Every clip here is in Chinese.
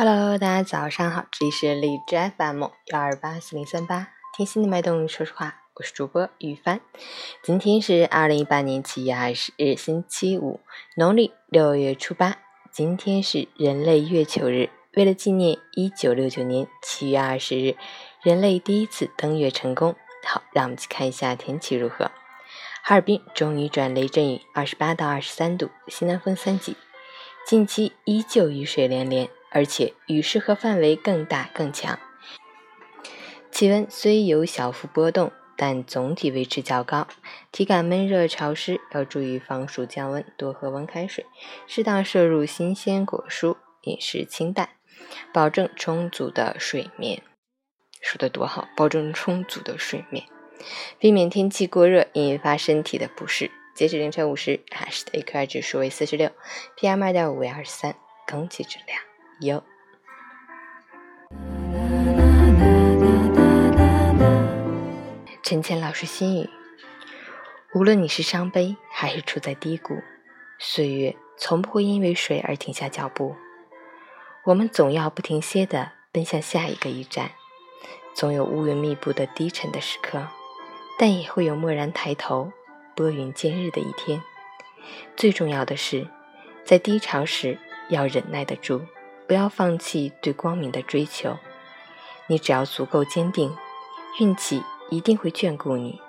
Hello，大家早上好，这里是荔枝 FM 幺二八四零三八，听心的脉动，说实话，我是主播雨帆。今天是二零一八年七月二十日，星期五，农历六月初八。今天是人类月球日，为了纪念一九六九年七月二十日人类第一次登月成功。好，让我们去看一下天气如何。哈尔滨终于转雷阵雨，二十八到二十三度，西南风三级，近期依旧雨水连连。而且雨势和范围更大更强，气温虽有小幅波动，但总体维持较高，体感闷热潮湿，要注意防暑降温，多喝温开水，适当摄入新鲜果蔬，饮食清淡，保证充足的睡眠。说的多好，保证充足的睡眠，避免天气过热引发身体的不适。截止凌晨五时，海市的 AQI 指数为四十六，PM 二点五为二十三，空气质量。有。陈谦老师心语：无论你是伤悲还是处在低谷，岁月从不会因为谁而停下脚步。我们总要不停歇地奔向下一个驿站。总有乌云密布的低沉的时刻，但也会有蓦然抬头、拨云见日的一天。最重要的是，在低潮时要忍耐得住。不要放弃对光明的追求，你只要足够坚定，运气一定会眷顾你。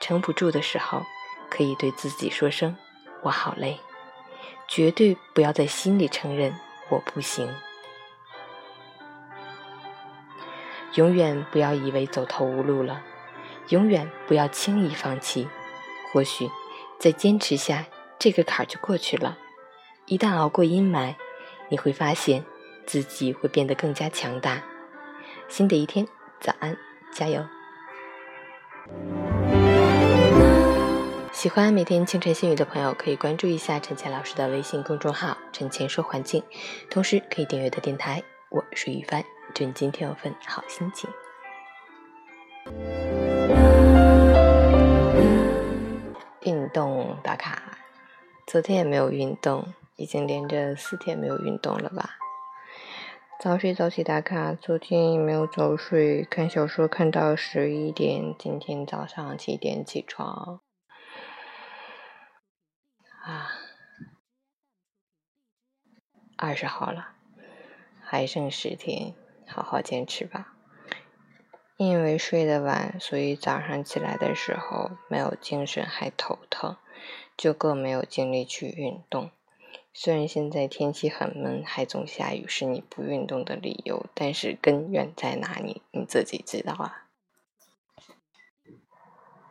撑不住的时候，可以对自己说声“我好累”，绝对不要在心里承认“我不行”。永远不要以为走投无路了，永远不要轻易放弃。或许再坚持下，这个坎儿就过去了。一旦熬过阴霾。你会发现自己会变得更加强大。新的一天，早安，加油！喜欢每天清晨心语的朋友，可以关注一下陈倩老师的微信公众号“陈倩说环境”，同时可以订阅的电台。我是雨帆，祝你今天有份好心情。运动打卡，昨天也没有运动。已经连着四天没有运动了吧？早睡早起打卡，昨天也没有早睡，看小说看到十一点，今天早上七点起床。啊，二十号了，还剩十天，好好坚持吧。因为睡得晚，所以早上起来的时候没有精神，还头疼，就更没有精力去运动。虽然现在天气很闷，还总下雨，是你不运动的理由，但是根源在哪里？你自己知道啊。